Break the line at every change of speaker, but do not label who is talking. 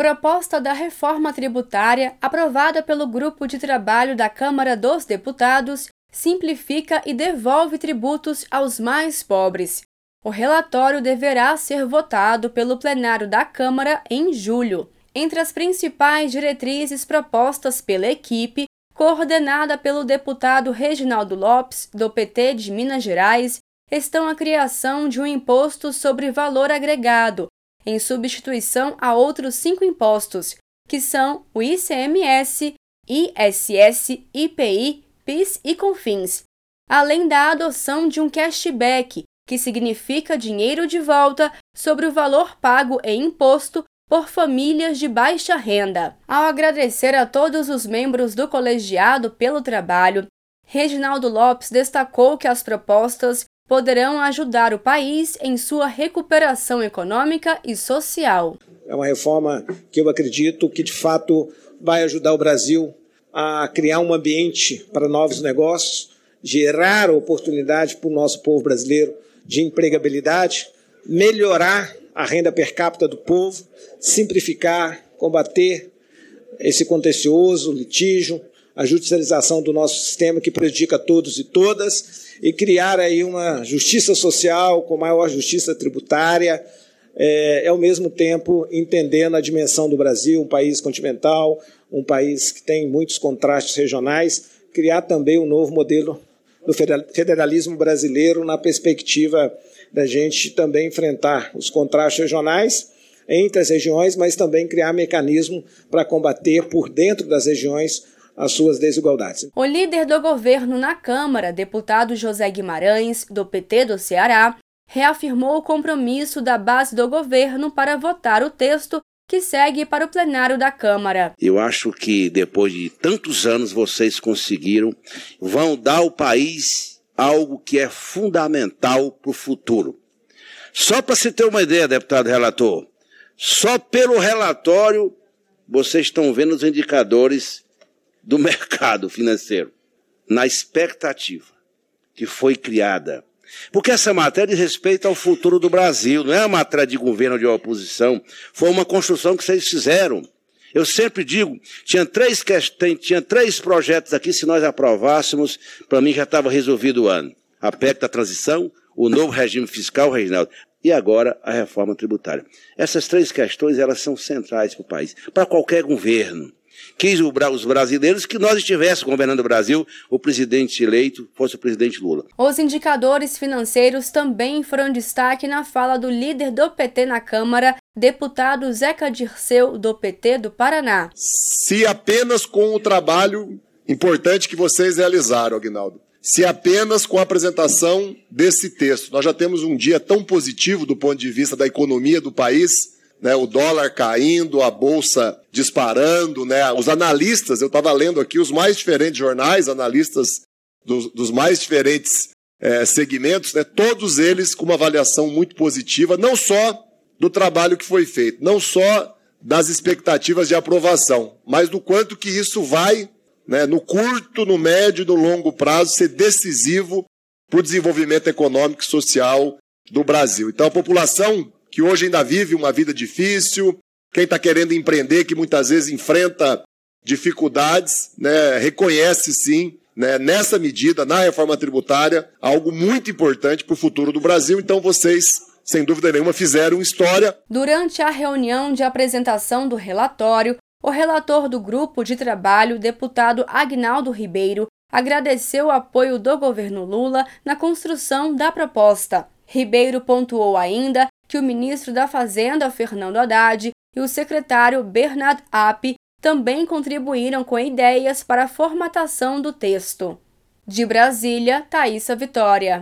Proposta da reforma tributária aprovada pelo Grupo de Trabalho da Câmara dos Deputados simplifica e devolve tributos aos mais pobres. O relatório deverá ser votado pelo plenário da Câmara em julho. Entre as principais diretrizes propostas pela equipe, coordenada pelo deputado Reginaldo Lopes, do PT de Minas Gerais, estão a criação de um imposto sobre valor agregado, em substituição a outros cinco impostos, que são o ICMS, ISS, IPI, PIS e CONFINS, além da adoção de um cashback, que significa dinheiro de volta sobre o valor pago em imposto por famílias de baixa renda. Ao agradecer a todos os membros do colegiado pelo trabalho, Reginaldo Lopes destacou que as propostas poderão ajudar o país em sua recuperação econômica e social.
É uma reforma que eu acredito que de fato vai ajudar o Brasil a criar um ambiente para novos negócios, gerar oportunidade para o nosso povo brasileiro de empregabilidade, melhorar a renda per capita do povo, simplificar, combater esse contencioso, litígio, a judicialização do nosso sistema que prejudica todos e todas e criar aí uma justiça social com maior justiça tributária, é, ao mesmo tempo entendendo a dimensão do Brasil, um país continental, um país que tem muitos contrastes regionais, criar também um novo modelo do federalismo brasileiro na perspectiva da gente também enfrentar os contrastes regionais entre as regiões, mas também criar mecanismo para combater por dentro das regiões as suas desigualdades.
O líder do governo na Câmara, deputado José Guimarães, do PT do Ceará, reafirmou o compromisso da base do governo para votar o texto que segue para o plenário da Câmara.
Eu acho que depois de tantos anos vocês conseguiram, vão dar ao país algo que é fundamental para o futuro. Só para se ter uma ideia, deputado relator, só pelo relatório vocês estão vendo os indicadores do mercado financeiro, na expectativa que foi criada. Porque essa matéria diz respeito ao futuro do Brasil, não é uma matéria de governo ou de oposição, foi uma construção que vocês fizeram. Eu sempre digo, tinha três, tinha três projetos aqui, se nós aprovássemos, para mim já estava resolvido o ano. A PEC da transição, o novo regime fiscal, Reginaldo, e agora a reforma tributária. Essas três questões, elas são centrais para o país, para qualquer governo quis os brasileiros que nós estivéssemos governando o Brasil, o presidente eleito fosse o presidente Lula.
Os indicadores financeiros também foram destaque na fala do líder do PT na Câmara, deputado Zeca Dirceu, do PT do Paraná.
Se apenas com o trabalho importante que vocês realizaram, Aguinaldo, se apenas com a apresentação desse texto, nós já temos um dia tão positivo do ponto de vista da economia do país, né, o dólar caindo, a bolsa disparando, né, os analistas, eu estava lendo aqui os mais diferentes jornais, analistas dos, dos mais diferentes é, segmentos, né, todos eles com uma avaliação muito positiva, não só do trabalho que foi feito, não só das expectativas de aprovação, mas do quanto que isso vai, né, no curto, no médio e no longo prazo, ser decisivo para o desenvolvimento econômico e social do Brasil. Então, a população que hoje ainda vive uma vida difícil, quem está querendo empreender, que muitas vezes enfrenta dificuldades, né, reconhece sim, né, nessa medida, na reforma tributária, algo muito importante para o futuro do Brasil. Então vocês, sem dúvida nenhuma, fizeram história.
Durante a reunião de apresentação do relatório, o relator do grupo de trabalho, deputado Agnaldo Ribeiro, agradeceu o apoio do governo Lula na construção da proposta. Ribeiro pontuou ainda que o ministro da Fazenda, Fernando Haddad, e o secretário Bernard App também contribuíram com ideias para a formatação do texto. De Brasília, Thaisa Vitória.